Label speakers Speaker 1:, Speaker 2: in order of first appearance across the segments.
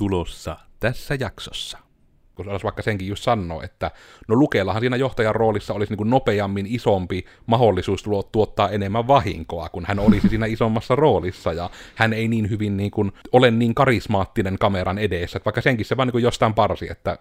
Speaker 1: tulossa tässä jaksossa. Kun olisi vaikka senkin just sanoa, että no Lukellahan siinä johtajan roolissa olisi niin kuin nopeammin isompi mahdollisuus tuottaa enemmän vahinkoa, kun hän olisi siinä isommassa roolissa, ja hän ei niin hyvin niin kuin, ole niin karismaattinen kameran edessä, että vaikka senkin se vaan niin kuin jostain parsi, että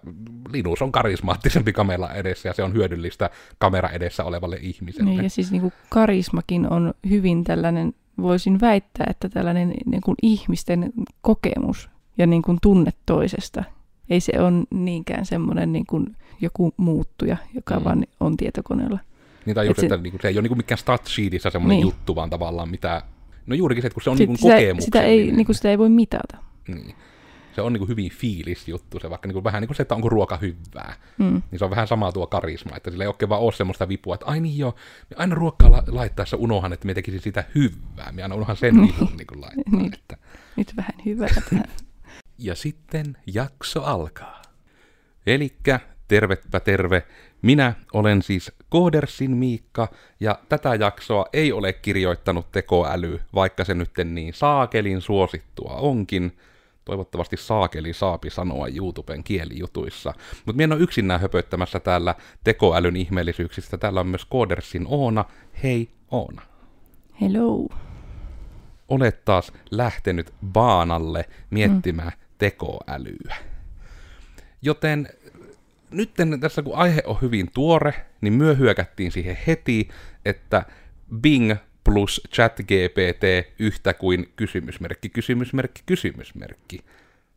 Speaker 1: Linus on karismaattisempi kamera edessä, ja se on hyödyllistä kamera edessä olevalle ihmiselle.
Speaker 2: Niin, ja siis niin kuin karismakin on hyvin tällainen, voisin väittää, että tällainen niin kuin ihmisten kokemus ja niin kuin tunne toisesta. Ei se ole niinkään semmoinen niin kuin joku muuttuja, joka mm. vaan on tietokoneella.
Speaker 1: Niin tai just, se, että niin kuin, se ei ole niin kuin mikään stat sheetissä semmoinen niin. juttu, vaan tavallaan mitä... No juurikin se, että kun se on niin kuin
Speaker 2: sitä, sitä, ei, niin kuin sitä ei voi mitata.
Speaker 1: Niin. Se on niin kuin hyvin fiilisjuttu, se vaikka niin kuin vähän niin kuin se, että onko ruoka hyvää. Mm. Niin se on vähän sama tuo karisma, että sillä ei oikein vaan ole semmoista vipua, että ai niin joo, aina ruokkaa la- laittaessa unohan, että me tekisi sitä hyvää. Me aina unohan sen niin. vipun niin kuin laittaa. niin. että...
Speaker 2: Nyt vähän hyvää tähän.
Speaker 1: Ja sitten jakso alkaa. Elikkä tervepä terve. Minä olen siis Koodersin Miikka, ja tätä jaksoa ei ole kirjoittanut tekoäly, vaikka se nyt niin saakelin suosittua onkin. Toivottavasti saakeli saapi sanoa YouTuben kielijutuissa. Mutta minä en ole yksinään höpöttämässä täällä tekoälyn ihmeellisyyksistä. Täällä on myös Koodersin Oona. Hei Oona.
Speaker 2: Hello.
Speaker 1: Olet taas lähtenyt baanalle miettimään mm tekoälyä. Joten nyt tässä kun aihe on hyvin tuore, niin myö hyökättiin siihen heti, että Bing plus ChatGPT yhtä kuin kysymysmerkki, kysymysmerkki, kysymysmerkki.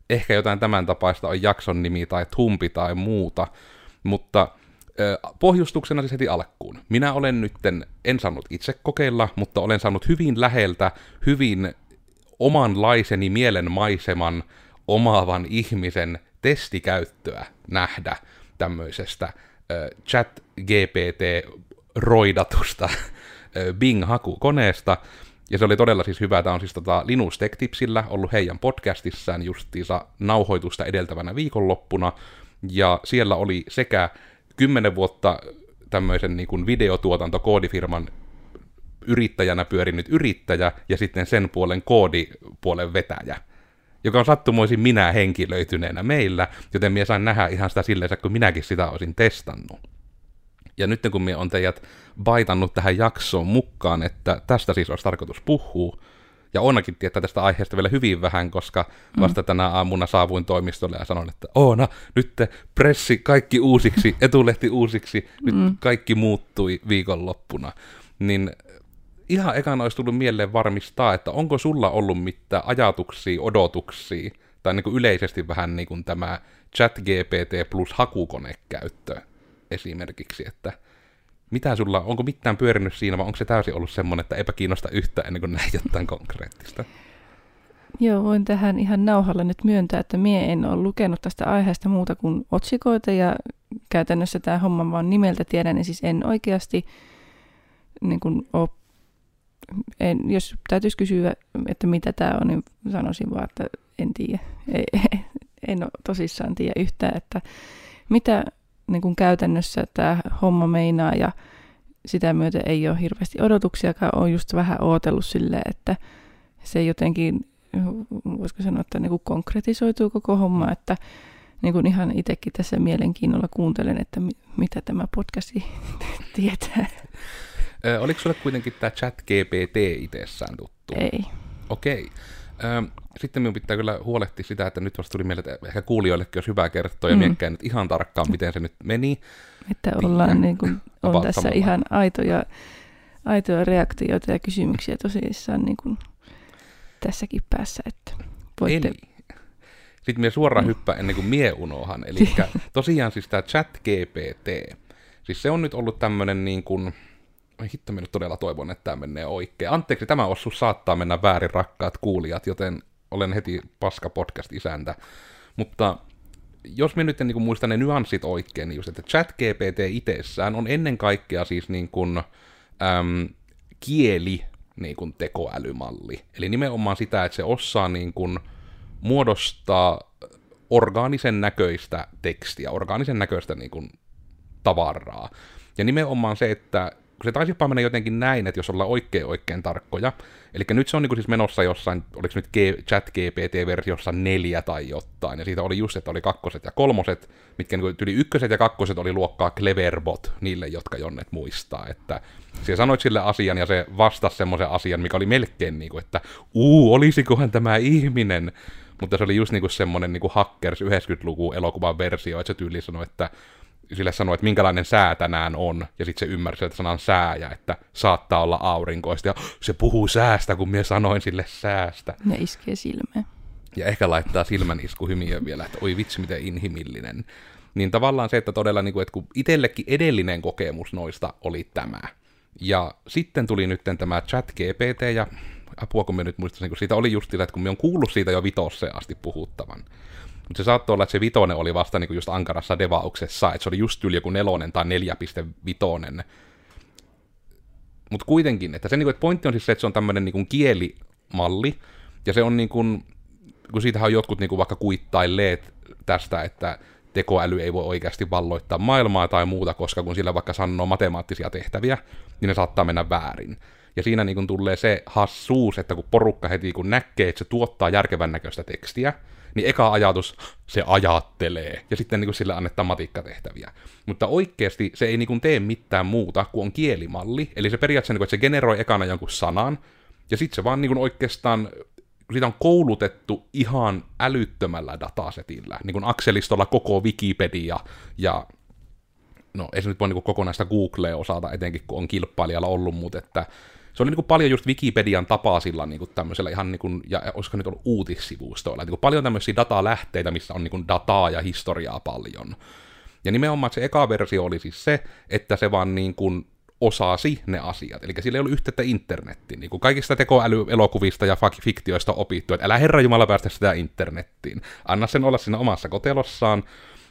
Speaker 1: Ehkä jotain tämän tapaista on jakson nimi tai tumpi tai muuta, mutta pohjustuksena siis heti alkuun. Minä olen nytten, en saanut itse kokeilla, mutta olen saanut hyvin läheltä, hyvin omanlaiseni mielenmaiseman omaavan ihmisen testikäyttöä nähdä tämmöisestä chat GPT-roidatusta Bing-hakukoneesta, ja se oli todella siis hyvä. Tämä on siis tota Linus Tech Tipsillä ollut heidän podcastissaan justiinsa nauhoitusta edeltävänä viikonloppuna, ja siellä oli sekä kymmenen vuotta tämmöisen niin kuin videotuotantokoodifirman yrittäjänä pyörinyt yrittäjä, ja sitten sen puolen koodipuolen vetäjä joka on sattumoisin minä henkilöityneenä meillä, joten minä sain nähdä ihan sitä silleen, kun minäkin sitä olisin testannut. Ja nyt kun minä on teidät baitannut tähän jaksoon mukaan, että tästä siis olisi tarkoitus puhua, ja onnakin tietää tästä aiheesta vielä hyvin vähän, koska mm. vasta tänä aamuna saavuin toimistolle ja sanoin, että Oona, nyt te pressi kaikki uusiksi, etulehti uusiksi, nyt mm. kaikki muuttui viikonloppuna. Niin ihan ekana olisi tullut mieleen varmistaa, että onko sulla ollut mitään ajatuksia, odotuksia, tai niin kuin yleisesti vähän niin kuin tämä chat GPT plus hakukonekäyttö esimerkiksi, että mitä sulla, onko mitään pyörinyt siinä, vai onko se täysin ollut semmoinen, että eipä kiinnosta yhtään ennen kuin näin jotain konkreettista?
Speaker 2: Joo, voin tähän ihan nauhalla nyt myöntää, että mie en ole lukenut tästä aiheesta muuta kuin otsikoita, ja käytännössä tämä homma vaan nimeltä tiedän, niin siis en oikeasti niin kuin ole en, jos täytyisi kysyä, että mitä tämä on, niin sanoisin vaan, että en tiedä. Ei, en ole tosissaan tiedä yhtään, että mitä niin kuin käytännössä tämä homma meinaa ja sitä myötä ei ole hirveästi odotuksiakaan. on just vähän ootellut silleen, että se jotenkin, voisiko sanoa, että niin kuin konkretisoituu koko homma, että niin kuin ihan itsekin tässä mielenkiinnolla kuuntelen, että mitä tämä podcasti tietää.
Speaker 1: Ö, oliko sulle kuitenkin tämä chat GPT itsessään tuttu?
Speaker 2: Ei.
Speaker 1: Okei. Okay. sitten minun pitää kyllä huolehtia sitä, että nyt vasta tuli mieleen, että ehkä kuulijoillekin olisi hyvä kertoa ja mm. miettiä nyt ihan tarkkaan, miten se nyt meni.
Speaker 2: Että ollaan niin kuin, on tässä samalla. ihan aitoja, aitoja reaktioita ja kysymyksiä tosissaan niin kuin tässäkin päässä, että voitte... Eli,
Speaker 1: sitten minä suoraan mm. hyppään ennen kuin mie unohan. Eli tosiaan siis tämä chat GPT, siis se on nyt ollut tämmöinen niin kuin, Ai hitto, minä todella toivon, että tämä menee oikein. Anteeksi, tämä osuus saattaa mennä väärin, rakkaat kuulijat, joten olen heti paska podcast-isäntä. Mutta jos minä nyt en niin kuin, muistan ne nyanssit oikein, niin just, että ChatGPT itsessään on ennen kaikkea siis niin kuin, äm, kieli niin kuin tekoälymalli. Eli nimenomaan sitä, että se osaa niin kuin, muodostaa orgaanisen näköistä tekstiä, orgaanisen näköistä niin kuin, tavaraa. Ja nimenomaan se, että kun se taisi mennä jotenkin näin, että jos ollaan oikein oikein tarkkoja, eli nyt se on niin siis menossa jossain, oliko nyt G- chat GPT-versiossa neljä tai jotain, ja siitä oli just, että oli kakkoset ja kolmoset, mitkä niin yli ykköset ja kakkoset oli luokkaa Cleverbot niille, jotka jonnet muistaa, että siellä sanoit sille asian ja se vastasi semmoisen asian, mikä oli melkein niin kuin, että uu, olisikohan tämä ihminen, mutta se oli just niinku semmoinen niinku Hackers 90-luku elokuvan versio, että se tyyli sanoi, että sille sanoi, että minkälainen sää tänään on, ja sitten se ymmärsi, että sanan sää, ja että saattaa olla aurinkoista, ja se puhuu säästä, kun minä sanoin sille säästä.
Speaker 2: Ja iskee silmään.
Speaker 1: Ja ehkä laittaa silmän iskuhymiö vielä, että oi vitsi, miten inhimillinen. Niin tavallaan se, että todella, niin kuin, että kun itsellekin edellinen kokemus noista oli tämä, ja sitten tuli nyt tämä chat GPT, ja apua kun me nyt muistaisin, kun siitä oli just sillä, että kun me on kuullut siitä jo vitosseen asti puhuttavan. Mutta se saattoi olla, että se vitonen oli vasta niin kuin just ankarassa devauksessa, että se oli just yli joku nelonen tai 4.5. Mutta kuitenkin, että se niin kuin, että pointti on siis se, että se on tämmöinen niin kielimalli, ja se on niin kuin, kun siitähän on jotkut niin kuin vaikka kuittailleet tästä, että tekoäly ei voi oikeasti valloittaa maailmaa tai muuta, koska kun sillä vaikka sanoo matemaattisia tehtäviä, niin ne saattaa mennä väärin. Ja siinä niin tulee se hassuus, että kun porukka heti kun näkee, että se tuottaa järkevän näköistä tekstiä, niin eka ajatus, se ajattelee, ja sitten niin kuin sille annetaan matikkatehtäviä. Mutta oikeasti se ei niin kuin tee mitään muuta kuin on kielimalli, eli se periaatteessa, niin kuin, että se generoi ekana jonkun sanan, ja sitten se vaan niin kuin oikeastaan siitä on koulutettu ihan älyttömällä datasetillä, niin kuin Axelistolla koko Wikipedia ja no ei se nyt voi niin kokonaista Googlea osata, etenkin kun on kilpailijalla ollut, mutta että se oli niin kuin paljon just Wikipedian tapaisilla niin kuin tämmöisellä ihan niin kuin, ja olisiko nyt ollut uutissivustoilla, niin kuin paljon tämmöisiä datalähteitä, missä on niin kuin dataa ja historiaa paljon. Ja nimenomaan se eka versio oli siis se, että se vaan niin kuin osasi ne asiat. Eli sillä ei ollut yhteyttä internettiin. Niin kuin kaikista tekoälyelokuvista ja fiktioista opittu, että älä herra Jumala päästä sitä internettiin. Anna sen olla siinä omassa kotelossaan.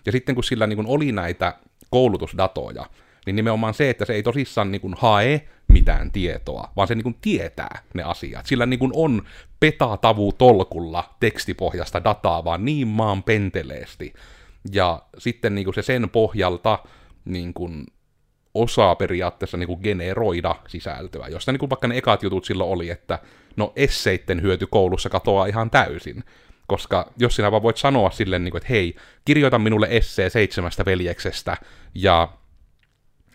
Speaker 1: Ja sitten kun sillä niin kuin oli näitä koulutusdatoja, niin nimenomaan se, että se ei tosissaan niin kuin hae mitään tietoa, vaan se niin kuin tietää ne asiat. Sillä niin kuin on petatavu tolkulla tekstipohjasta dataa, vaan niin maan penteleesti. Ja sitten niin kuin se sen pohjalta niin kuin osaa periaatteessa niin kuin generoida sisältöä, josta niin kuin vaikka ne ekat jutut silloin oli, että no esseitten hyöty koulussa katoaa ihan täysin. Koska jos sinä vaan voit sanoa silleen, niin kuin, että hei, kirjoita minulle essee seitsemästä veljeksestä, ja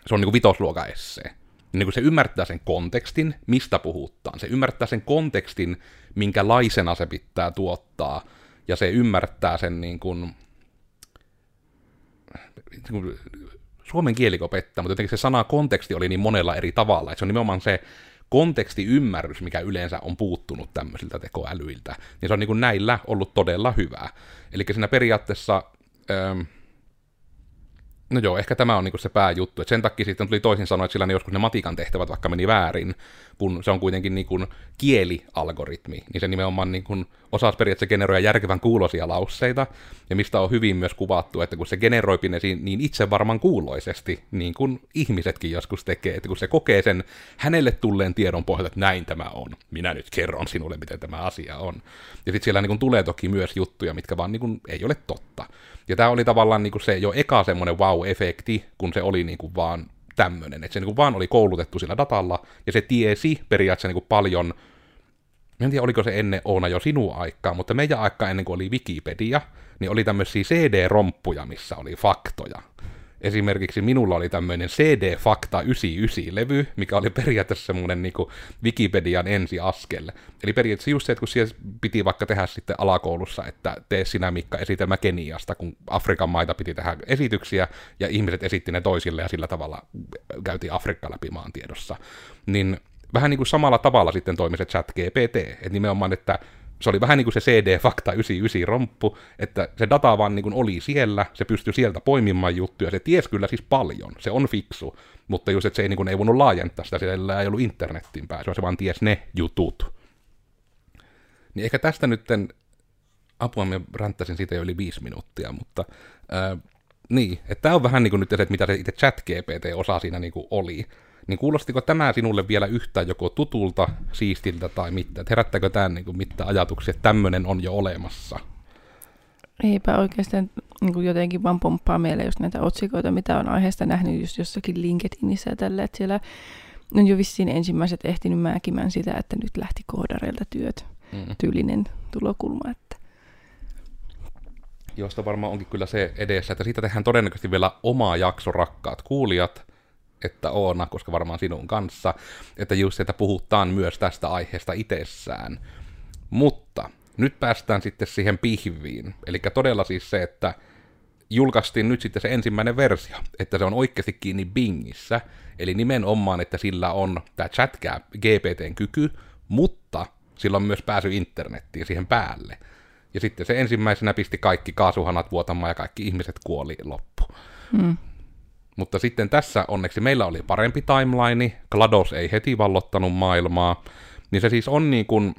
Speaker 1: se on niin kuin vitosluokan essee, niin kuin se ymmärtää sen kontekstin, mistä puhutaan. Se ymmärtää sen kontekstin, minkälaisena se pitää tuottaa, ja se ymmärtää sen niin kuin, niin kuin suomen kieli opettaa, mutta jotenkin se sana konteksti oli niin monella eri tavalla, että se on nimenomaan se kontekstiymmärrys, mikä yleensä on puuttunut tämmöisiltä tekoälyiltä, niin se on niin kuin näillä ollut todella hyvää. Eli siinä periaatteessa... Öö, No joo, ehkä tämä on niinku se pääjuttu. Et sen takia sitten tuli toisin sanoen, että sillä ne joskus ne matikan tehtävät vaikka meni väärin, kun se on kuitenkin niinku kielialgoritmi, niin se nimenomaan niinku osaa periaatteessa generoida järkevän kuulosia lausseita, ja mistä on hyvin myös kuvattu, että kun se generoi ne niin itse varmaan kuuloisesti, niin kuin ihmisetkin joskus tekee, että kun se kokee sen hänelle tulleen tiedon pohjalta, että näin tämä on, minä nyt kerron sinulle, miten tämä asia on. Ja sitten siellä niinku tulee toki myös juttuja, mitkä vaan niinku ei ole totta. Ja tämä oli tavallaan niinku se jo eka semmoinen wow-efekti, kun se oli niinku vaan tämmöinen, että se niinku vaan oli koulutettu sillä datalla, ja se tiesi periaatteessa niinku paljon, en tiedä oliko se ennen Oona jo sinun aikaa, mutta meidän aikaa ennen kuin oli Wikipedia, niin oli tämmöisiä CD-romppuja, missä oli faktoja. Esimerkiksi minulla oli tämmöinen CD Fakta 99-levy, mikä oli periaatteessa semmoinen niin Wikipedian ensiaskel. Eli periaatteessa just se, että kun siellä piti vaikka tehdä sitten alakoulussa, että tee sinä Mikka esitelmä Keniasta, kun Afrikan maita piti tehdä esityksiä, ja ihmiset esitti ne toisille, ja sillä tavalla käytiin Afrikka läpi maantiedossa. Niin vähän niin kuin samalla tavalla sitten toimi se chat GPT, että nimenomaan, että se oli vähän niin kuin se CD-fakta 99 romppu, että se data vaan niin kuin oli siellä, se pystyi sieltä poimimaan juttuja, se ties kyllä siis paljon, se on fiksu, mutta just, että se ei, niin kuin, ei voinut laajentaa sitä, sillä ei ollut internettiin pääsyä, se vaan ties ne jutut. Niin ehkä tästä nytten, apua mä ränttäsin siitä jo yli viisi minuuttia, mutta ää, niin, että tämä on vähän niin kuin nyt se, että mitä se itse chat GPT osa siinä niin kuin oli niin kuulostiko tämä sinulle vielä yhtään joko tutulta, siistiltä tai mitä? Herättääkö tämä niin mitään ajatuksia, että tämmöinen on jo olemassa?
Speaker 2: Eipä oikeastaan niin kuin jotenkin vaan pomppaa mieleen just näitä otsikoita, mitä on aiheesta nähnyt just jossakin LinkedInissä ja tällä, että siellä on jo vissiin ensimmäiset ehtinyt määkimään sitä, että nyt lähti koodareilta työt. Mm. Tyylinen tulokulma. Että.
Speaker 1: Josta varmaan onkin kyllä se edessä, että siitä tehdään todennäköisesti vielä oma jakso, rakkaat kuulijat, että Oona, koska varmaan sinun kanssa, että just että puhutaan myös tästä aiheesta itsessään. Mutta nyt päästään sitten siihen pihviin. Eli todella siis se, että julkaistiin nyt sitten se ensimmäinen versio, että se on oikeasti kiinni Bingissä, eli nimenomaan, että sillä on tämä chat GPTn kyky, mutta sillä on myös pääsy internettiin siihen päälle. Ja sitten se ensimmäisenä pisti kaikki kaasuhanat vuotamaan ja kaikki ihmiset kuoli loppu. Mm. Mutta sitten tässä onneksi meillä oli parempi timeline, GLaDOS ei heti vallottanut maailmaa, niin se siis on niin kuin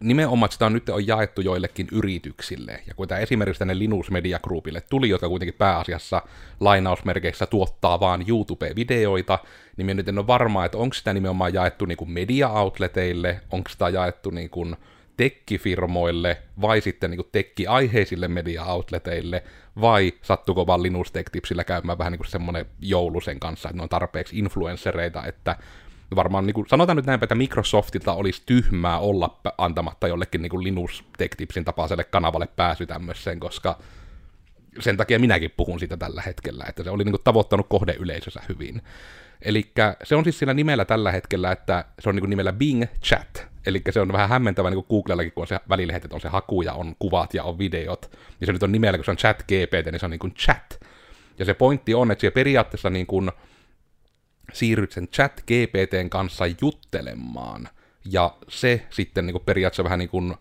Speaker 1: nimenomaan sitä on nyt on jaettu joillekin yrityksille. Ja kun tämä esimerkiksi tänne Linus Media Groupille tuli, jotka kuitenkin pääasiassa lainausmerkeissä tuottaa vaan YouTube-videoita, niin minä nyt en ole varma, että onko sitä nimenomaan jaettu niin kuin media-outleteille, onko sitä jaettu niin kuin tekkifirmoille vai sitten niin tekki-aiheisille media-outleteille, vai sattuko vaan Linus Tech Tipsillä käymään vähän niin kuin semmoinen joulusen kanssa, että ne on tarpeeksi influenssereita, että varmaan niin kuin, sanotaan nyt näin, että Microsoftilta olisi tyhmää olla antamatta jollekin niin kuin Linus Tech Tipsin tapaiselle kanavalle pääsy tämmöiseen, koska sen takia minäkin puhun siitä tällä hetkellä, että se oli niin kuin, tavoittanut kohdeyleisönsä hyvin. Eli se on siis sillä nimellä tällä hetkellä, että se on niin kuin nimellä Bing Chat, eli se on vähän hämmentävä niin kuin Googlellakin, kun on se välillä, että on se haku ja on kuvat ja on videot, ja se nyt on nimellä, kun se on chat GPT, niin se on niin kuin chat. Ja se pointti on, että se periaatteessa niin kuin, siirryt sen chat GPTn kanssa juttelemaan, ja se sitten niin kuin periaatteessa vähän niin kuin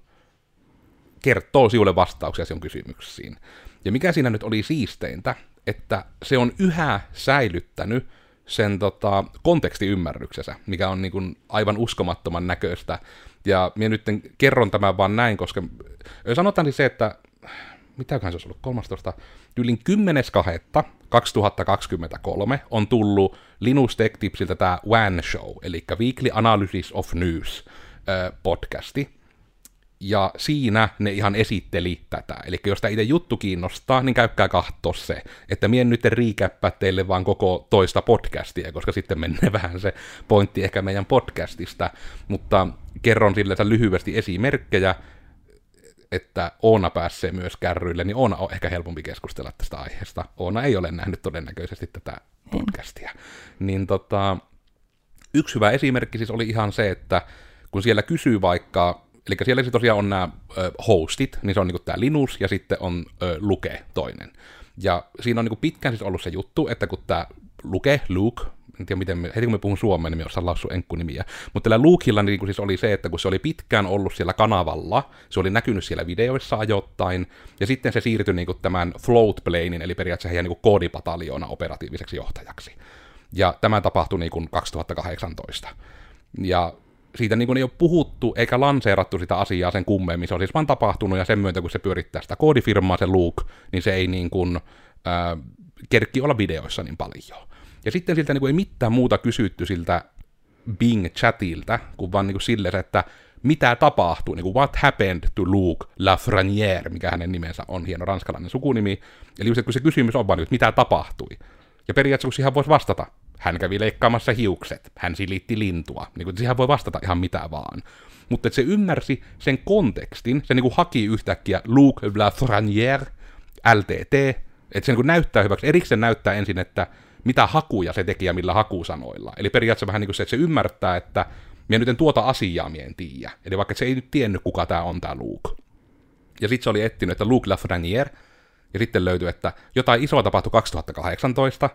Speaker 1: kertoo sinulle vastauksia sinun kysymyksiin. Ja mikä siinä nyt oli siisteintä, että se on yhä säilyttänyt sen tota, kontekstiymmärryksensä, mikä on niin kuin aivan uskomattoman näköistä. Ja minä nyt kerron tämän vaan näin, koska sanotaan siis se, että mitäköhän se olisi ollut, 13, tyylin 10.2.2023 on tullut Linus Tech Tipsiltä tämä WAN Show, eli Weekly Analysis of News podcasti. Ja siinä ne ihan esitteli tätä. Eli jos tämä itse juttu kiinnostaa, niin käykää katsoa se. Että mien nyt riikäppä teille vaan koko toista podcastia, koska sitten menee vähän se pointti ehkä meidän podcastista. Mutta kerron sille lyhyesti esimerkkejä, että Oona pääsee myös kärryille, niin Oona on ehkä helpompi keskustella tästä aiheesta. Oona ei ole nähnyt todennäköisesti tätä podcastia. Niin tota, yksi hyvä esimerkki siis oli ihan se, että kun siellä kysyy vaikka, eli siellä tosiaan on nämä hostit, niin se on niinku tämä Linus ja sitten on ö, Luke toinen. Ja siinä on niinku pitkään siis ollut se juttu, että kun tämä Luke, Luke, en tiedä miten, me, heti kun me puhun suomea, niin me osaan lausua enkkunimiä. Mutta tällä Lukeilla niin siis oli se, että kun se oli pitkään ollut siellä kanavalla, se oli näkynyt siellä videoissa ajoittain, ja sitten se siirtyi niin tämän float planein, eli periaatteessa heidän niin koodipataljoona operatiiviseksi johtajaksi. Ja tämä tapahtui niin kuin 2018. Ja siitä niin kuin ei ole puhuttu eikä lanseerattu sitä asiaa sen kummemmin. Se on siis vaan tapahtunut ja sen myötä, kun se pyörittää sitä koodifirmaa, se Luke, niin se ei niin kuin, äh, kerkki olla videoissa niin paljon. Ja sitten siltä niin kuin ei mitään muuta kysytty siltä Bing-chatilta, kuin vaan niin kuin silleen, että mitä tapahtuu, niin kuin what happened to Luke Lafreniere, mikä hänen nimensä on, hieno ranskalainen sukunimi. Eli just, että kun se kysymys on vaan, että mitä tapahtui. Ja periaatteessa kun siihen voisi vastata, hän kävi leikkaamassa hiukset, hän silitti lintua, niin kuin siihen voi vastata ihan mitä vaan. Mutta se ymmärsi sen kontekstin, se niin kuin haki yhtäkkiä Luke Lafreniere, LTT, että se niin kuin näyttää hyväksi, erikseen näyttää ensin, että mitä hakuja se teki ja millä hakusanoilla. Eli periaatteessa vähän niin kuin se, että se ymmärtää, että minä nyt en tuota asiaa, minä en tiedä. Eli vaikka se ei nyt tiennyt, kuka tämä on tämä Luke. Ja sitten se oli etsinyt, että Luke Lafreniere, ja sitten löytyi, että jotain isoa tapahtui 2018,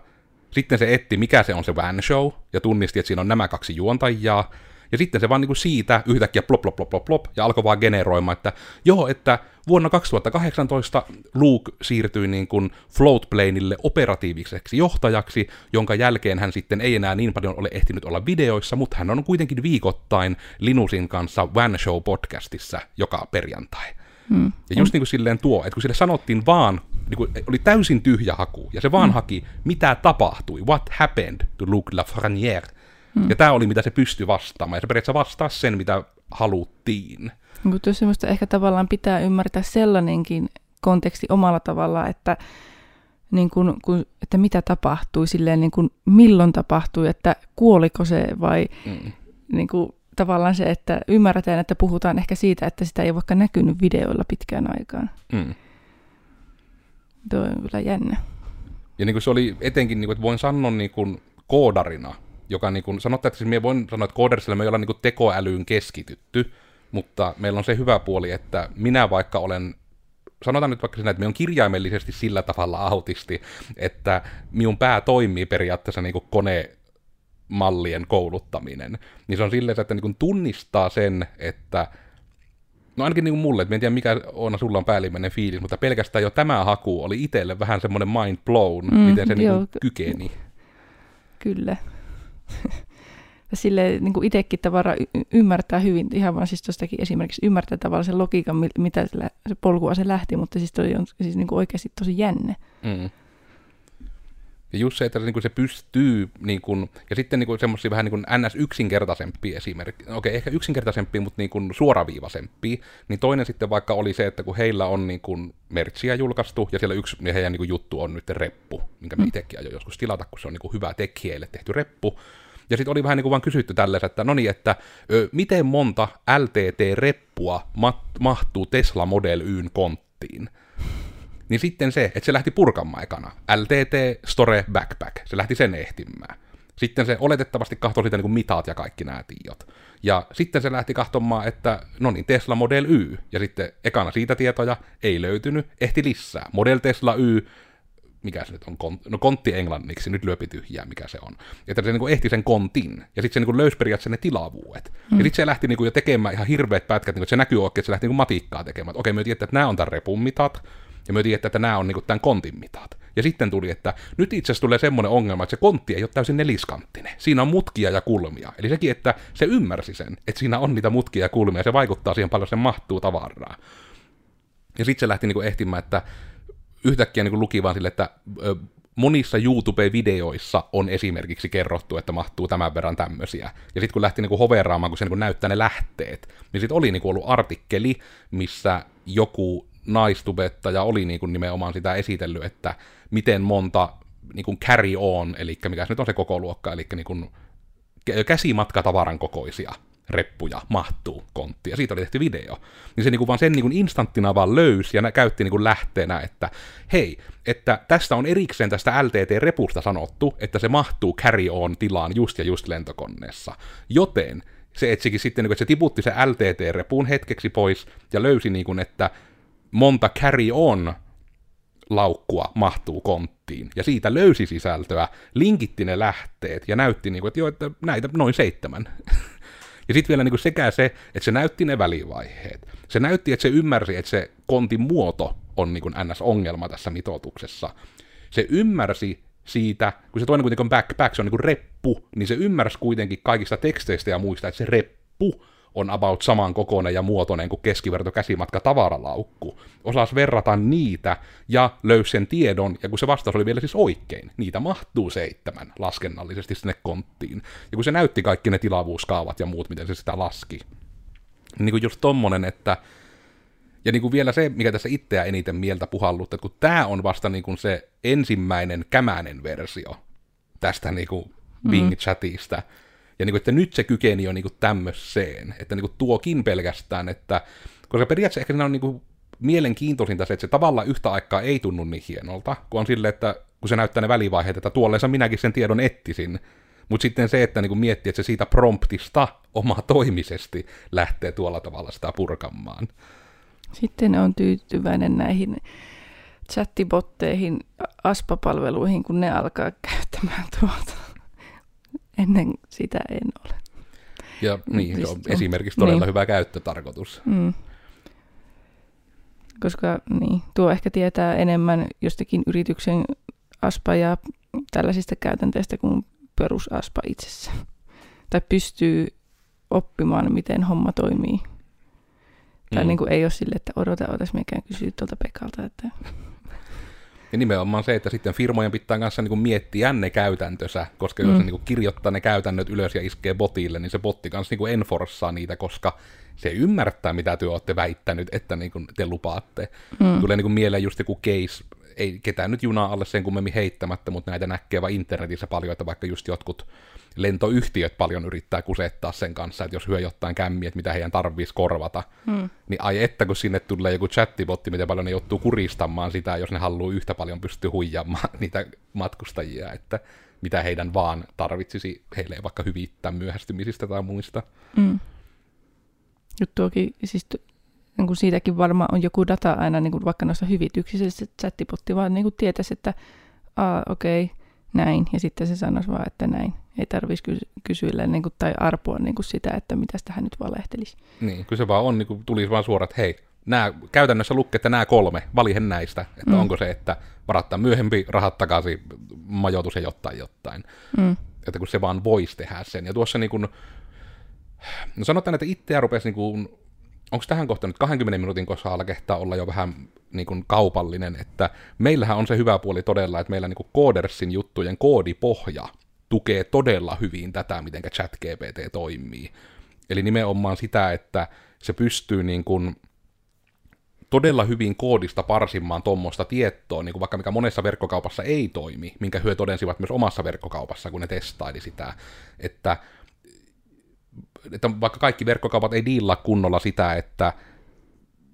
Speaker 1: sitten se etti, mikä se on se Van Show, ja tunnisti, että siinä on nämä kaksi juontajaa, ja sitten se vaan niin kuin siitä yhtäkkiä plop, plop, plop, plop, plop, ja alkoi vaan generoimaan, että joo, että vuonna 2018 Luke siirtyi niin kuin Floatplaneille operatiiviseksi johtajaksi, jonka jälkeen hän sitten ei enää niin paljon ole ehtinyt olla videoissa, mutta hän on kuitenkin viikoittain Linusin kanssa One Show podcastissa joka perjantai. Hmm. Ja just niin kuin silleen tuo, että kun sille sanottiin vaan, niin kuin, oli täysin tyhjä haku, ja se vaan hmm. haki, mitä tapahtui, what happened to Luke Lafreniere, Hmm. Ja tämä oli, mitä se pystyi vastaamaan. Ja se periaatteessa vastasi sen, mitä haluttiin.
Speaker 2: Mutta semmoista ehkä tavallaan pitää ymmärtää sellainenkin konteksti omalla tavalla, että niin kuin, kun, että mitä tapahtui, silleen niin kuin, milloin tapahtui, että kuoliko se vai mm. niin kuin, tavallaan se, että ymmärretään, että puhutaan ehkä siitä, että sitä ei vaikka näkynyt videoilla pitkään aikaan. Mm. Tuo on kyllä jännä.
Speaker 1: Ja niin kuin se oli etenkin, niin kuin, että voin sanoa niin kuin koodarina, joka niin kuin, sanotaan, että siis minä voin sanoa, että koodarisella me ei olla niin kuin tekoälyyn keskitytty, mutta meillä on se hyvä puoli, että minä vaikka olen sanotaan nyt vaikka siinä, että me on kirjaimellisesti sillä tavalla autisti, että minun pää toimii periaatteessa niin kuin kone mallien kouluttaminen, niin se on silleen, että niin kuin tunnistaa sen, että No ainakin niin kuin mulle, että en tiedä mikä on sulla on päällimmäinen fiilis, mutta pelkästään jo tämä haku oli itselle vähän semmoinen mind blown, mm, miten se niin kuin kykeni.
Speaker 2: Kyllä. sille niin kuin itsekin tavara y- ymmärtää hyvin, ihan vaan siis tuostakin esimerkiksi ymmärtää tavallaan sen logiikan, mitä se polkua se lähti, mutta siis toi on siis niin kuin oikeasti tosi jänne. Mm.
Speaker 1: Ja just se, että niin kuin se pystyy, niin kuin, ja sitten niin semmoisia vähän niin kuin NS-yksinkertaisempia esimerkki, okei, okay, ehkä yksinkertaisempia, mutta niin kuin suoraviivaisempia, niin toinen sitten vaikka oli se, että kun heillä on niin kuin mertsiä julkaistu, ja siellä yksi ja heidän niin kuin juttu on nyt reppu, minkä me mm. itsekin ajoin joskus tilata, kun se on niin kuin hyvä tekijälle tehty reppu, ja sitten oli vähän niin kuin vaan kysytty tällaisen, että no niin, että ö, miten monta LTT-reppua mat- mahtuu Tesla Model Yn konttiin? Niin sitten se, että se lähti purkamaan ekana. LTT Store Backpack. Se lähti sen ehtimään. Sitten se oletettavasti katsoi sitä niin kuin mitat ja kaikki nämä tiot. Ja sitten se lähti katsomaan, että no niin, Tesla Model Y. Ja sitten ekana siitä tietoja ei löytynyt, ehti lisää. Model Tesla Y, mikä se nyt on, no kontti englanniksi, nyt lyöpi tyhjää, mikä se on. Että se niin kuin ehti sen kontin, ja sitten se niin kuin löysi periaatteessa ne tilavuudet. Mm. Ja sitten se lähti niin kuin jo tekemään ihan hirveät pätkät, niin kuin, että se näkyy oikein, että se lähti niin kuin matikkaa tekemään. Okei, me tiedetään, että nämä on tämän repun mitat, ja me tiedetään, että nämä on niinku tämän kontin mitat. Ja sitten tuli, että nyt itse asiassa tulee semmoinen ongelma, että se kontti ei ole täysin neliskanttinen. Siinä on mutkia ja kulmia. Eli sekin, että se ymmärsi sen, että siinä on niitä mutkia ja kulmia, ja se vaikuttaa siihen paljon, se mahtuu tavaraa. Ja sitten se lähti niinku ehtimään, että yhtäkkiä niinku luki vaan sille, että monissa YouTube-videoissa on esimerkiksi kerrottu, että mahtuu tämän verran tämmöisiä. Ja sitten kun lähti niinku hoveraamaan, kun se niinku näyttää ne lähteet, niin sitten oli niinku ollut artikkeli, missä joku naistubettaja oli niin kuin nimenomaan sitä esitellyt, että miten monta niin kuin carry on, eli mikä se nyt on se koko luokka, eli niin kuin käsimatkatavaran kokoisia reppuja mahtuu konttiin, ja siitä oli tehty video. Niin se niin kuin vaan sen niin kuin instanttina vaan löysi ja käytti niin kuin lähteenä, että hei, että tästä on erikseen tästä LTT-repusta sanottu, että se mahtuu carry on tilaan just ja just lentokoneessa. Joten se etsikin sitten, niin että se tiputti se LTT-repun hetkeksi pois ja löysi, niin kuin, että monta carry on laukkua mahtuu konttiin, ja siitä löysi sisältöä, linkitti ne lähteet, ja näytti, niin kuin, että joo, että näitä noin seitsemän. ja sitten vielä niin kuin sekä se, että se näytti ne välivaiheet. Se näytti, että se ymmärsi, että se kontin muoto on niin kuin ns-ongelma tässä mitoituksessa. Se ymmärsi siitä, kun se toinen kuitenkin on backpack, se on niin kuin reppu, niin se ymmärsi kuitenkin kaikista teksteistä ja muista, että se reppu on about saman kokoinen ja muotoinen kuin keskiverto käsimatka tavaralaukku. Osas verrata niitä ja löysi sen tiedon, ja kun se vastaus oli vielä siis oikein, niitä mahtuu seitsemän laskennallisesti sinne konttiin. Ja kun se näytti kaikki ne tilavuuskaavat ja muut, miten se sitä laski. Niin kuin just tommonen, että ja niin kuin vielä se, mikä tässä itseä eniten mieltä puhallut, että kun tämä on vasta niin kuin se ensimmäinen kämänen versio tästä niin kuin Bing-chatista, mm ja niin kuin, että nyt se kykeni jo niin kuin tämmöiseen, että niin kuin tuokin pelkästään, että koska periaatteessa ehkä siinä on niin kuin mielenkiintoisinta se, että se tavallaan yhtä aikaa ei tunnu niin hienolta, kun on silleen, että kun se näyttää ne välivaiheet, että tuolleensa minäkin sen tiedon ettisin, mutta sitten se, että niin miettii, että se siitä promptista oma toimisesti lähtee tuolla tavalla sitä purkamaan.
Speaker 2: Sitten on tyytyväinen näihin chattibotteihin, ASPA-palveluihin, kun ne alkaa käyttämään tuota ennen sitä en ole.
Speaker 1: Ja niin, siis, on esimerkiksi todella niin. hyvä käyttötarkoitus. Mm.
Speaker 2: Koska niin, tuo ehkä tietää enemmän jostakin yrityksen aspa ja tällaisista käytänteistä kuin perusaspa itsessä. Tai pystyy oppimaan, miten homma toimii. Tai mm. niin kuin ei ole sille, että odota, otas mikään kysyä tuolta Pekalta, että
Speaker 1: ja nimenomaan se, että sitten firmojen pitää kanssa niin miettiä ne käytäntönsä, koska mm. jos se niin kirjoittaa ne käytännöt ylös ja iskee botille, niin se botti kanssa niin enforssaa niitä, koska se ymmärtää, mitä te olette väittänyt, että niin kuin te lupaatte. Mm. Tulee niin kuin mieleen just joku case, ei ketään nyt junaa alle sen kummemmin heittämättä, mutta näitä näkee vaan internetissä paljon, että vaikka just jotkut lentoyhtiöt paljon yrittää kusettaa sen kanssa, että jos hyö jotain kämmiä, että mitä heidän tarvitsisi korvata, hmm. niin ai että kun sinne tulee joku chattibotti, miten paljon ne joutuu kuristamaan sitä, jos ne haluaa yhtä paljon pystyä huijaamaan niitä matkustajia, että mitä heidän vaan tarvitsisi heille vaikka hyvittää myöhästymisistä tai muista. Hmm.
Speaker 2: Juttuakin, siis niin kuin siitäkin varmaan on joku data aina niin kuin vaikka noissa hyvityksissä, se chattipotti vaan niin kuin tietäisi, että okei, okay, näin, ja sitten se sanoisi vaan, että näin. Ei tarvitsisi kysy- kysyä niin kuin, tai arpoa niin kuin sitä, että mitä tähän nyt valehtelisi.
Speaker 1: Niin, kyllä se vaan on, niin kuin tulisi vaan suorat, hei, nämä, käytännössä lukee, että nämä kolme, valihen näistä, että mm. onko se, että varattaa myöhempi, rahat takaisin, majoitus ja jotain jotain. Mm. Että kun se vaan voisi tehdä sen. Ja tuossa niin kuin, no sanotaan, että itseä rupesi niin kuin, onko tähän kohtaan nyt 20 minuutin kohdalla kehtaa olla jo vähän niin kuin kaupallinen, että meillähän on se hyvä puoli todella, että meillä niin kuin Codersin juttujen koodipohja tukee todella hyvin tätä, miten ChatGPT toimii. Eli nimenomaan sitä, että se pystyy niin kuin todella hyvin koodista parsimaan tuommoista tietoa, niin kuin vaikka mikä monessa verkkokaupassa ei toimi, minkä hyö todensivat myös omassa verkkokaupassa, kun ne testaili sitä, että, että vaikka kaikki verkkokaupat ei diilla kunnolla sitä, että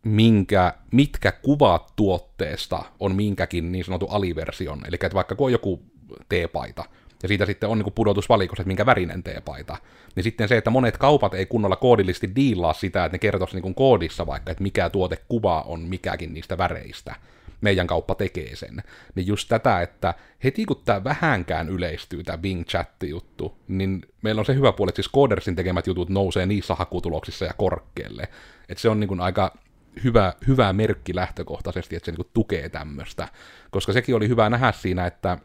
Speaker 1: minkä, mitkä kuvat tuotteesta on minkäkin niin sanotun aliversion. Eli että vaikka kun on joku teepaita, ja siitä sitten on niin pudotusvalikossa, että minkä värinen teepaita, niin sitten se, että monet kaupat ei kunnolla koodillisesti diilaa sitä, että ne kertoisi niin koodissa vaikka, että mikä tuotekuva on mikäkin niistä väreistä. Meidän kauppa tekee sen. Niin just tätä, että heti kun tämä vähänkään yleistyy, tämä Bing Chat-juttu, niin meillä on se hyvä puoli, että siis Codersin tekemät jutut nousee niissä hakutuloksissa ja korkealle. Että se on niin kuin aika hyvä, hyvä merkki lähtökohtaisesti, että se niin tukee tämmöistä. Koska sekin oli hyvä nähdä siinä, että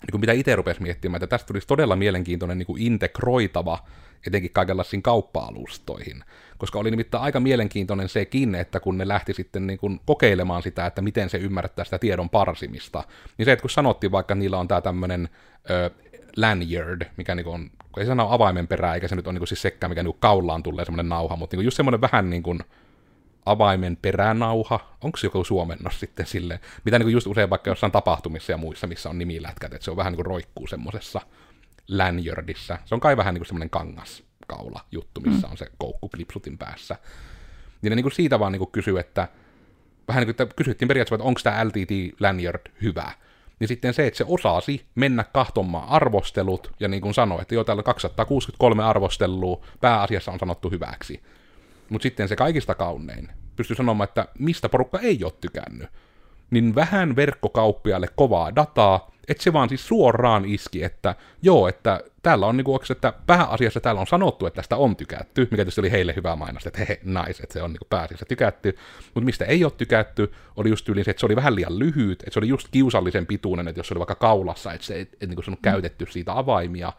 Speaker 1: niin kuin mitä itse rupesi miettimään, että tästä tulisi todella mielenkiintoinen niin kuin integroitava etenkin kaikenlaisiin kauppa-alustoihin. Koska oli nimittäin aika mielenkiintoinen sekin, että kun ne lähti sitten niin kuin kokeilemaan sitä, että miten se ymmärtää sitä tiedon parsimista, niin se, että kun sanottiin vaikka, niillä on tämä tämmöinen lanyard, mikä niin on, ei sano avaimen perää, eikä se nyt ole niin kuin siis sekään, mikä niin kaulaan tulee semmoinen nauha, mutta niin kuin just semmoinen vähän niin kuin avaimen peränauha, onko se joku suomennos sitten sille, mitä niin kuin just usein vaikka jossain tapahtumissa ja muissa, missä on nimilätkät, että se on vähän niin kuin roikkuu semmoisessa lanyardissa. Se on kai vähän niin kuin semmoinen kangaskaula juttu, missä mm. on se koukku klipsutin päässä. Niin ne niin kuin siitä vaan niin kuin kysyy, että vähän niin kuin, että kysyttiin periaatteessa, että onko tämä LTT lanyard hyvä. Niin sitten se, että se osasi mennä kahtomaan arvostelut ja niin kuin sanoi, että jo täällä 263 arvostelua pääasiassa on sanottu hyväksi. Mutta sitten se kaikista kaunein pystyy sanomaan, että mistä porukka ei ole tykännyt. Niin vähän verkkokauppiaille kovaa dataa, että se vaan siis suoraan iski, että joo, että täällä on niinku, että pääasiassa täällä on sanottu, että tästä on tykätty, mikä tietysti oli heille hyvä mainos, että he, nice, että se on niinku pääasiassa tykätty, mutta mistä ei ole tykätty, oli just yli se, että se oli vähän liian lyhyt, että se oli just kiusallisen pituinen, että jos se oli vaikka kaulassa, että se ei et, niinku käytetty siitä avaimia,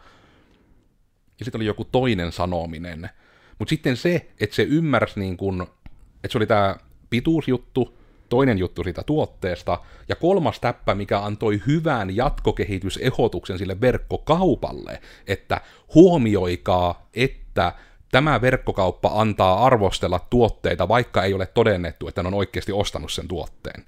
Speaker 1: ja sitten oli joku toinen sanominen, mutta sitten se, että se ymmärsi niin kun, että se oli tämä pituusjuttu, toinen juttu siitä tuotteesta, ja kolmas täppä, mikä antoi hyvän jatkokehitysehdotuksen sille verkkokaupalle, että huomioikaa, että tämä verkkokauppa antaa arvostella tuotteita, vaikka ei ole todennettu, että ne on oikeasti ostanut sen tuotteen.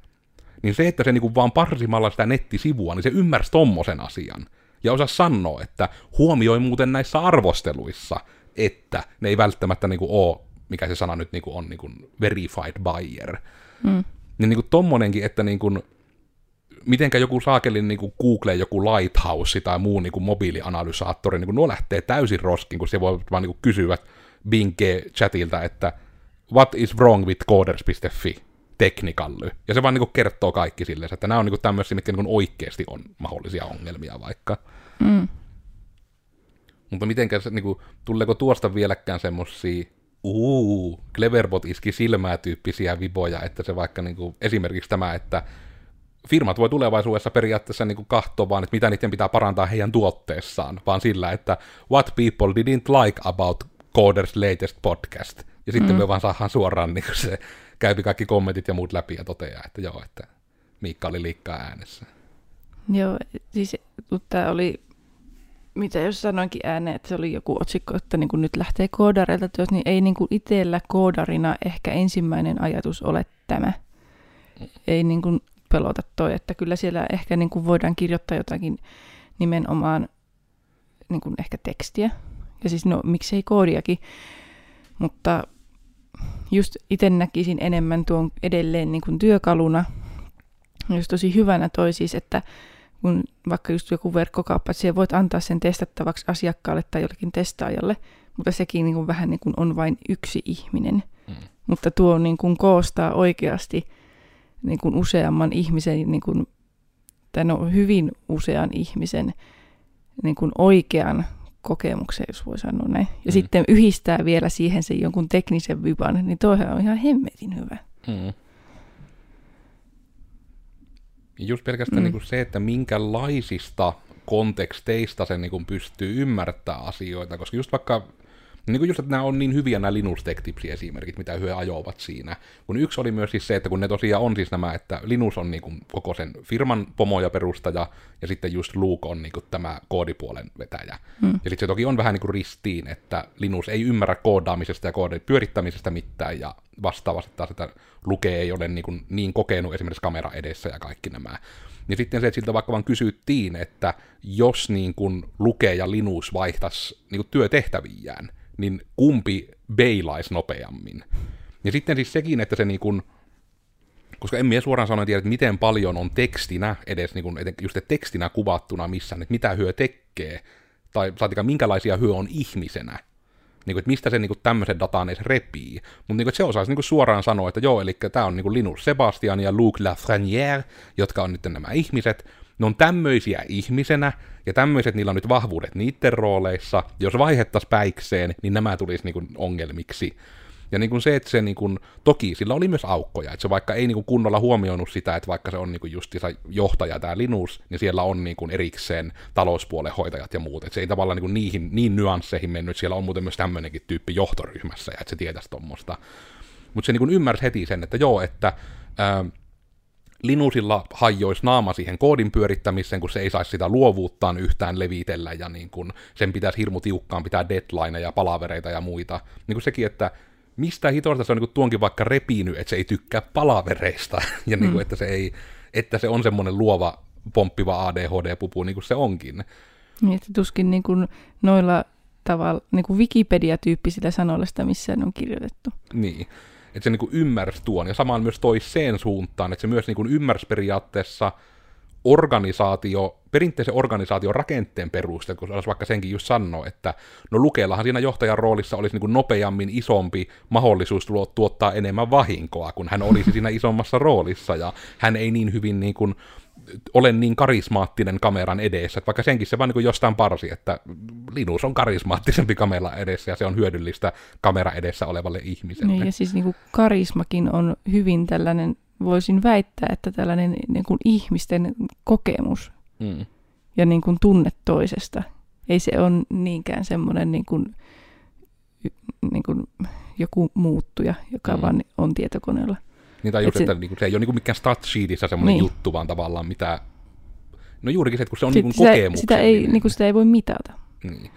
Speaker 1: Niin se, että se niinku vaan parsimalla sitä nettisivua, niin se ymmärsi tommosen asian. Ja osaa sanoa, että huomioi muuten näissä arvosteluissa, että ne ei välttämättä niin kuin ole, mikä se sana nyt niin kuin on, niin kuin verified buyer. Mm. Niin, niin kuin tommonenkin, että niin kuin, mitenkä joku saakelin niin kuin Google, joku Lighthouse tai muu niin kuin mobiilianalysaattori, niin kuin nuo lähtee täysin roskin, kun se voi vaan niin kuin kysyä Bing-chatilta, että what is wrong with coders.fi teknikally. Ja se vaan niin kuin kertoo kaikki silleen, että nämä on niin tämmöisiä, mitkä niin oikeasti on mahdollisia ongelmia vaikka. Mm. Mutta mitenkäs, niin kuin, tuleeko tuosta vieläkään semmosia uu, Cleverbot iski silmää tyyppisiä viboja, että se vaikka niin kuin, esimerkiksi tämä, että firmat voi tulevaisuudessa periaatteessa niin katsoa vaan, että mitä niiden pitää parantaa heidän tuotteessaan, vaan sillä, että what people didn't like about Coders latest podcast. Ja sitten mm. me vaan saadaan suoraan niin se käypi kaikki kommentit ja muut läpi ja toteaa, että joo, että Miikka oli liikkaa äänessä.
Speaker 2: Joo, siis tämä oli mitä jos sanoinkin ääneen, että se oli joku otsikko, että niin kuin nyt lähtee koodareilta työt, niin ei niin kuin itsellä koodarina ehkä ensimmäinen ajatus ole tämä. Ei niin kuin pelota toi, että kyllä siellä ehkä niin kuin voidaan kirjoittaa jotakin nimenomaan niin kuin ehkä tekstiä, ja siis no miksei koodiakin, mutta just itse näkisin enemmän tuon edelleen niin kuin työkaluna, just tosi hyvänä toi siis, että kun vaikka just joku verkkokauppa, että siellä voit antaa sen testattavaksi asiakkaalle tai jollekin testaajalle, mutta sekin niin kuin vähän niin kuin on vain yksi ihminen. Mm. Mutta tuo niin kuin koostaa oikeasti niin kuin useamman ihmisen, niin kuin, tai no hyvin usean ihmisen niin kuin oikean kokemuksen, jos voi sanoa näin. Ja mm. sitten yhdistää vielä siihen sen jonkun teknisen viban, niin toihan on ihan hemmetin hyvä. Mm.
Speaker 1: Just pelkästään mm. niin kuin se, että minkälaisista konteksteista se niin kuin pystyy ymmärtämään asioita, koska just vaikka niin kuin just, että nämä on niin hyviä nämä Linus Tech Tipsin esimerkit, mitä he ajoivat siinä. Kun yksi oli myös siis se, että kun ne tosiaan on siis nämä, että Linus on niin kuin koko sen firman pomo ja perustaja, ja sitten just Luke on niin kuin tämä koodipuolen vetäjä. Hmm. Ja sitten se toki on vähän niin kuin ristiin, että Linus ei ymmärrä koodaamisesta ja koodin pyörittämisestä mitään, ja vastaavasti taas, että Luke ei ole niin, kuin niin kokenut esimerkiksi kamera edessä ja kaikki nämä. Ja sitten se, että siltä vaikka vaan kysyttiin, että jos niin kuin Luke ja Linus vaihtaisi niin kuin työtehtäviään, niin kumpi beilaisi nopeammin. Ja sitten siis sekin, että se niin kuin, koska en minä suoraan sanoen tiedä, että miten paljon on tekstinä edes, niin kuin, just tekstinä kuvattuna missään, että mitä hyö tekee, tai saatikaan minkälaisia hyö on ihmisenä, niin kuin, että mistä se niin kuin, tämmöisen datan edes repii. Mutta niin kuin, se osaisi niin kuin, suoraan sanoa, että joo, eli tämä on niin kuin Linus Sebastian ja Luc Lafrenière, jotka on nyt nämä ihmiset, ne on tämmöisiä ihmisenä, ja tämmöiset niillä on nyt vahvuudet niiden rooleissa. Jos vaihettaisiin päikseen, niin nämä tulisi niin ongelmiksi. Ja niin kuin se, että se niin kuin, toki sillä oli myös aukkoja, että se vaikka ei niin kuin kunnolla huomioinut sitä, että vaikka se on niin kuin justiinsa johtaja tämä Linus, niin siellä on niin kuin erikseen talouspuolen hoitajat ja muut, että se ei tavallaan niin, kuin niihin, niin nyansseihin mennyt, siellä on muuten myös tämmöinenkin tyyppi johtoryhmässä, ja että se tietäisi tuommoista. Mutta se niin kuin ymmärsi heti sen, että joo, että ää, Linusilla hajoisi naama siihen koodin pyörittämiseen, kun se ei saisi sitä luovuuttaan yhtään levitellä, ja niin kun sen pitäisi hirmu tiukkaan pitää deadlineja ja palavereita ja muita. Niin kuin sekin, että mistä hitoista se on niin kuin tuonkin vaikka repinyt, että se ei tykkää palavereista, ja niin kuin, mm. että, se ei, että se on semmoinen luova, pomppiva ADHD-pupu, niin kuin se onkin.
Speaker 2: Niin, että tuskin niin kuin noilla tavalla, niin kuin Wikipedia-tyyppisillä sanoilla sitä missään on kirjoitettu.
Speaker 1: Niin että se niin kuin ymmärsi tuon, ja samaan myös toiseen suuntaan, että se myös niin kuin ymmärsi periaatteessa organisaatio, perinteisen organisaation rakenteen peruste, kun olisi vaikka senkin just sanoa, että no Lukeellahan siinä johtajan roolissa olisi niin kuin nopeammin isompi mahdollisuus tuottaa enemmän vahinkoa, kun hän olisi siinä isommassa roolissa, ja hän ei niin hyvin niin kuin, ole niin karismaattinen kameran edessä, että vaikka senkin se vaan niin jostain parsi, että Linus on karismaattisempi kamera edessä ja se on hyödyllistä kamera edessä olevalle ihmiselle.
Speaker 2: Niin, ja siis niin kuin karismakin on hyvin tällainen, voisin väittää, että tällainen niin kuin ihmisten kokemus mm. ja niin kuin tunne toisesta. Ei se ole niinkään semmoinen niin kuin, niin kuin joku muuttuja, joka mm. vaan on tietokoneella.
Speaker 1: Niin tai just, Et se, että niinku, se ei ole niinku mikään statsheetissä semmoinen niin. juttu, vaan tavallaan mitä... No juurikin se, että kun se on niinku
Speaker 2: sitä, sitä, ei, niinku, sitä ei voi mitata.
Speaker 1: Niin.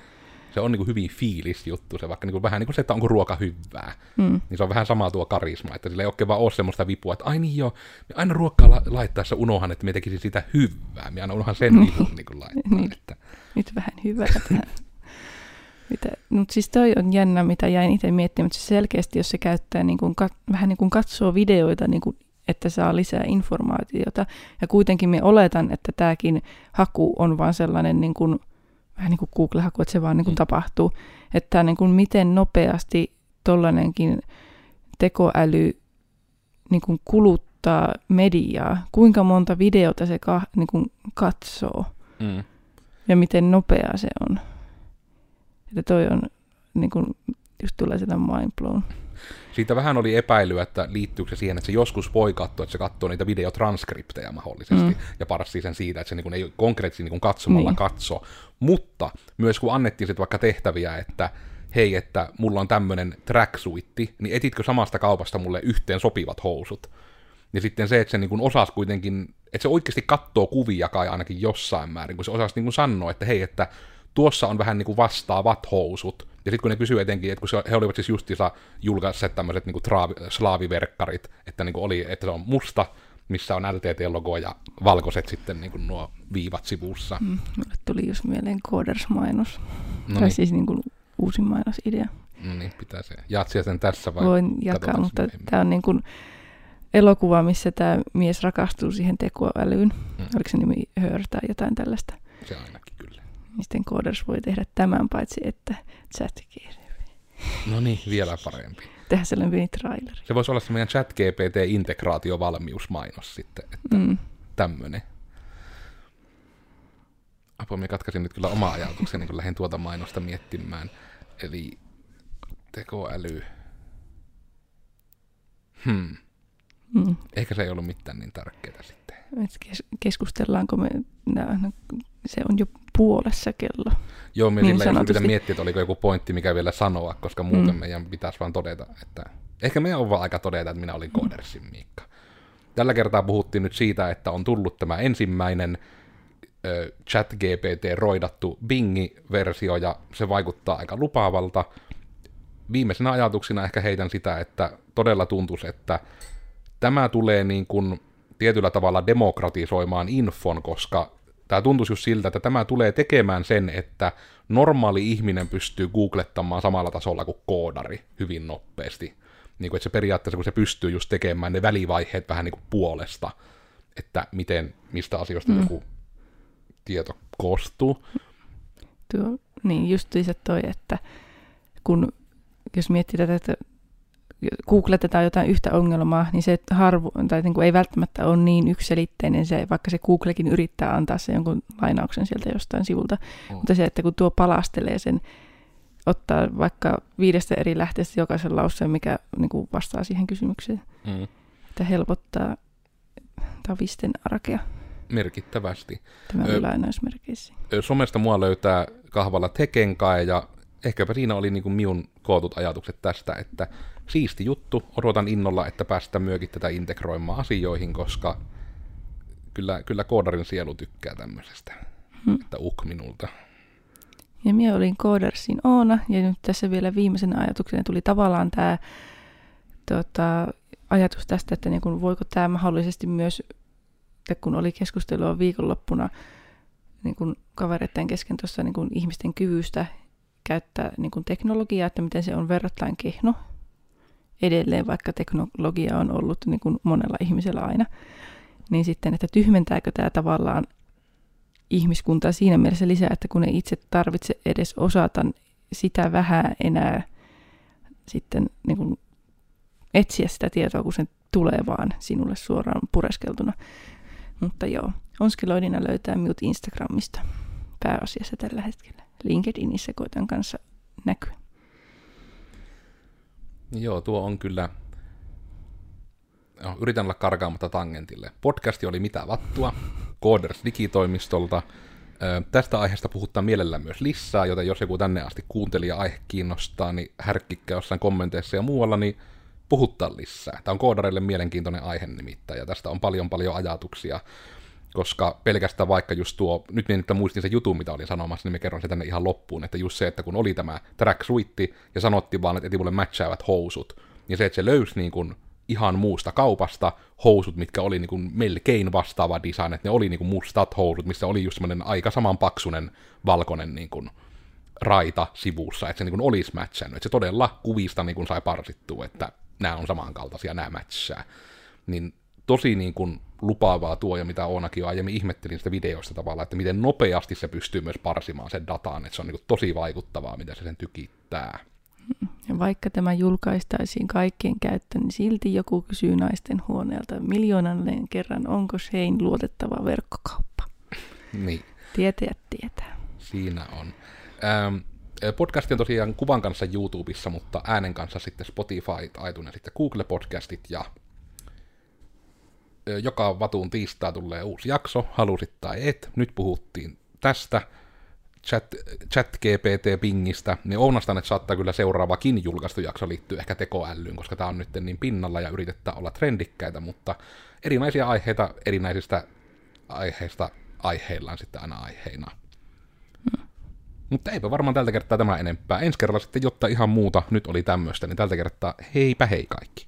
Speaker 1: Se on niinku hyvin fiilis juttu, se vaikka niinku, vähän niin kuin se, että onko ruoka hyvää. Mm. Niin se on vähän sama tuo karisma, että sillä ei oikein vaan ole semmoista vipua, että ai niin joo, aina ruokkaa la- laittaessa unohan, että me tekisi sitä hyvää. Me aina unohan sen niin. vipun niin laittaa. niin. että...
Speaker 2: Nyt vähän hyvää tähän. Mitä, mutta siis toi on jännä, mitä jäin itse miettimään, mutta siis selkeästi, jos se käyttää niin kuin, vähän niin kuin katsoo videoita, niin kuin, että saa lisää informaatiota, ja kuitenkin me oletan, että tämäkin haku on vaan sellainen niin kuin, vähän niin kuin Google-haku, että se vaan niin kuin mm. tapahtuu, että niin kuin miten nopeasti tollainenkin tekoäly niin kuin kuluttaa mediaa, kuinka monta videota se ka, niin kuin katsoo, mm. ja miten nopeaa se on. Että toi on, niin kuin, just tulee sitä mind blown.
Speaker 1: Siitä vähän oli epäilyä, että liittyykö se siihen, että se joskus voi katsoa, että se katsoo niitä videotranskripteja mahdollisesti, mm. ja parasti sen siitä, että se niin ei konkreettisesti niin katsomalla niin. katso. Mutta myös kun annettiin sitten vaikka tehtäviä, että hei, että mulla on tämmöinen tracksuitti, niin etitkö samasta kaupasta mulle yhteen sopivat housut? Ja sitten se, että se niin osasi kuitenkin, että se oikeasti katsoo kuvia kai ainakin jossain määrin, kun se osasi niin sanoa, että hei, että tuossa on vähän niin kuin vastaavat housut. Ja sitten kun ne kysyy etenkin, että kun he olivat siis justiinsa julkaisseet tämmöiset niin traavi, slaaviverkkarit, että, niin kuin oli, että se on musta missä on LTT-logo ja valkoiset sitten niin kuin nuo viivat sivussa. Mm,
Speaker 2: tuli just mieleen Coders-mainos. No tai niin. siis niin kuin uusin mainosidea.
Speaker 1: No niin, pitää se. Jatsia sen tässä vai?
Speaker 2: Voin jakaa, mutta tämä on niin kuin elokuva, missä tämä mies rakastuu siihen tekoälyyn. Mm. Oliko se nimi Her tai jotain tällaista?
Speaker 1: Se ainakin kyllä.
Speaker 2: Niin sitten Coders voi tehdä tämän paitsi, että chat
Speaker 1: No niin, vielä parempi.
Speaker 2: Tehdä sellainen pieni traileri.
Speaker 1: Se voisi olla se meidän chat GPT-integraatiovalmiusmainos sitten, että mm. tämmöinen. Apua, minä katkaisin nyt kyllä oma ajatukseni, kun lähdin tuota mainosta miettimään. Eli tekoäly. Hmm. Mm. Ehkä se ei ollut mitään niin tärkeää sitten.
Speaker 2: Kes- keskustellaanko me, no, se on jo puolessa kello.
Speaker 1: Joo, me niin sillä pitää miettiä, että oliko joku pointti, mikä vielä sanoa, koska muuten mm. meidän pitäisi vaan todeta, että ehkä meidän on vaan aika todeta, että minä olin Koodersin Miikka. Tällä kertaa puhuttiin nyt siitä, että on tullut tämä ensimmäinen ö, chat-GPT-roidattu Bingi-versio, ja se vaikuttaa aika lupaavalta. Viimeisenä ajatuksina ehkä heitän sitä, että todella tuntuisi, että tämä tulee niin kuin tietyllä tavalla demokratisoimaan infon, koska tämä tuntuisi just siltä, että tämä tulee tekemään sen, että normaali ihminen pystyy googlettamaan samalla tasolla kuin koodari hyvin nopeasti. Niin kuin, että se periaatteessa, kun se pystyy just tekemään ne välivaiheet vähän niin kuin puolesta, että miten, mistä asioista mm. joku tieto koostuu.
Speaker 2: Tuo, niin, se toi, että kun jos miettii tätä, että googletetaan jotain yhtä ongelmaa, niin se harvo, tai niin kuin ei välttämättä ole niin ykselitteinen se, vaikka se Googlekin yrittää antaa sen jonkun lainauksen sieltä jostain sivulta. Mm. Mutta se, että kun tuo palastelee sen, ottaa vaikka viidestä eri lähteestä jokaisen lauseen, mikä niin kuin vastaa siihen kysymykseen, mm. että helpottaa tavisten arkea.
Speaker 1: Merkittävästi.
Speaker 2: Tämä oli lainausmerkeissä.
Speaker 1: Somesta mua löytää kahvalla Tekenkae ja ehkäpä siinä oli niin kuin minun kootut ajatukset tästä, että siisti juttu, odotan innolla, että päästään myökin tätä integroimaan asioihin, koska kyllä, kyllä koodarin sielu tykkää tämmöisestä, hmm. että uk minulta.
Speaker 2: Ja minä olin koodarsin Oona, ja nyt tässä vielä viimeisenä ajatuksena tuli tavallaan tämä tota, ajatus tästä, että niin kun, voiko tämä mahdollisesti myös, että kun oli keskustelua viikonloppuna niin kun kavereiden kesken tuossa niin kun ihmisten kyvystä käyttää niin kun teknologiaa, että miten se on verrattain kehno edelleen, vaikka teknologia on ollut niin kuin monella ihmisellä aina, niin sitten, että tyhmentääkö tämä tavallaan ihmiskuntaa siinä mielessä lisää, että kun ei itse tarvitse edes osata sitä vähän enää sitten niin kuin etsiä sitä tietoa, kun se tulee vaan sinulle suoraan pureskeltuna. Mutta joo, Onskiloidina löytää minut Instagramista pääasiassa tällä hetkellä. LinkedInissä koitan kanssa näkyä.
Speaker 1: Joo, tuo on kyllä... No, yritän olla karkaamatta tangentille. Podcasti oli mitä vattua, Coders digitoimistolta. Ö, tästä aiheesta puhutaan mielellään myös lisää, joten jos joku tänne asti kuunteli ja aihe kiinnostaa, niin härkkikkä jossain kommenteissa ja muualla, niin puhuttaa lisää. Tämä on koodareille mielenkiintoinen aihe nimittäin, ja tästä on paljon paljon ajatuksia koska pelkästään vaikka just tuo, nyt niin, että muistin se jutun, mitä olin sanomassa, niin me kerron se tänne ihan loppuun, että just se, että kun oli tämä track suitti ja sanottiin vaan, että eti mulle matchaavat housut, niin se, että se löysi niin kuin ihan muusta kaupasta housut, mitkä oli niin kuin melkein vastaava design, että ne oli niin kuin mustat housut, missä oli just semmoinen aika samanpaksunen valkoinen niin kuin raita sivussa, että se niin kuin olisi matchannut, että se todella kuvista niin kuin sai parsittua, että nämä on samankaltaisia, nämä matchaa. Niin tosi niin kuin lupaavaa tuo, ja mitä Oonakin jo aiemmin ihmettelin sitä videoista tavallaan, että miten nopeasti se pystyy myös parsimaan sen dataan, että se on niin kuin tosi vaikuttavaa, mitä se sen tykittää.
Speaker 2: Ja vaikka tämä julkaistaisiin kaikkien käyttöön, niin silti joku kysyy naisten huoneelta miljoonalleen kerran, onko Shein luotettava verkkokauppa.
Speaker 1: niin.
Speaker 2: Tietäjät tietää.
Speaker 1: Siinä on. Ähm, Podcast on tosiaan kuvan kanssa YouTubessa, mutta äänen kanssa sitten Spotify, iTunes, sitten Google-podcastit ja joka vatuun tiistaa tulee uusi jakso, halusit tai et. Nyt puhuttiin tästä chat, chat GPT-pingistä, niin Ounastan, että saattaa kyllä seuraavakin julkaistu jakso liittyä ehkä tekoälyyn, koska tämä on nyt niin pinnalla ja yritetään olla trendikkäitä, mutta erinäisiä aiheita erinäisistä aiheista aiheillaan sitten aina aiheina. Mutta eipä varmaan tältä kertaa tämä enempää. Ensi kerralla sitten jotta ihan muuta, nyt oli tämmöistä, niin tältä kertaa heipä hei kaikki.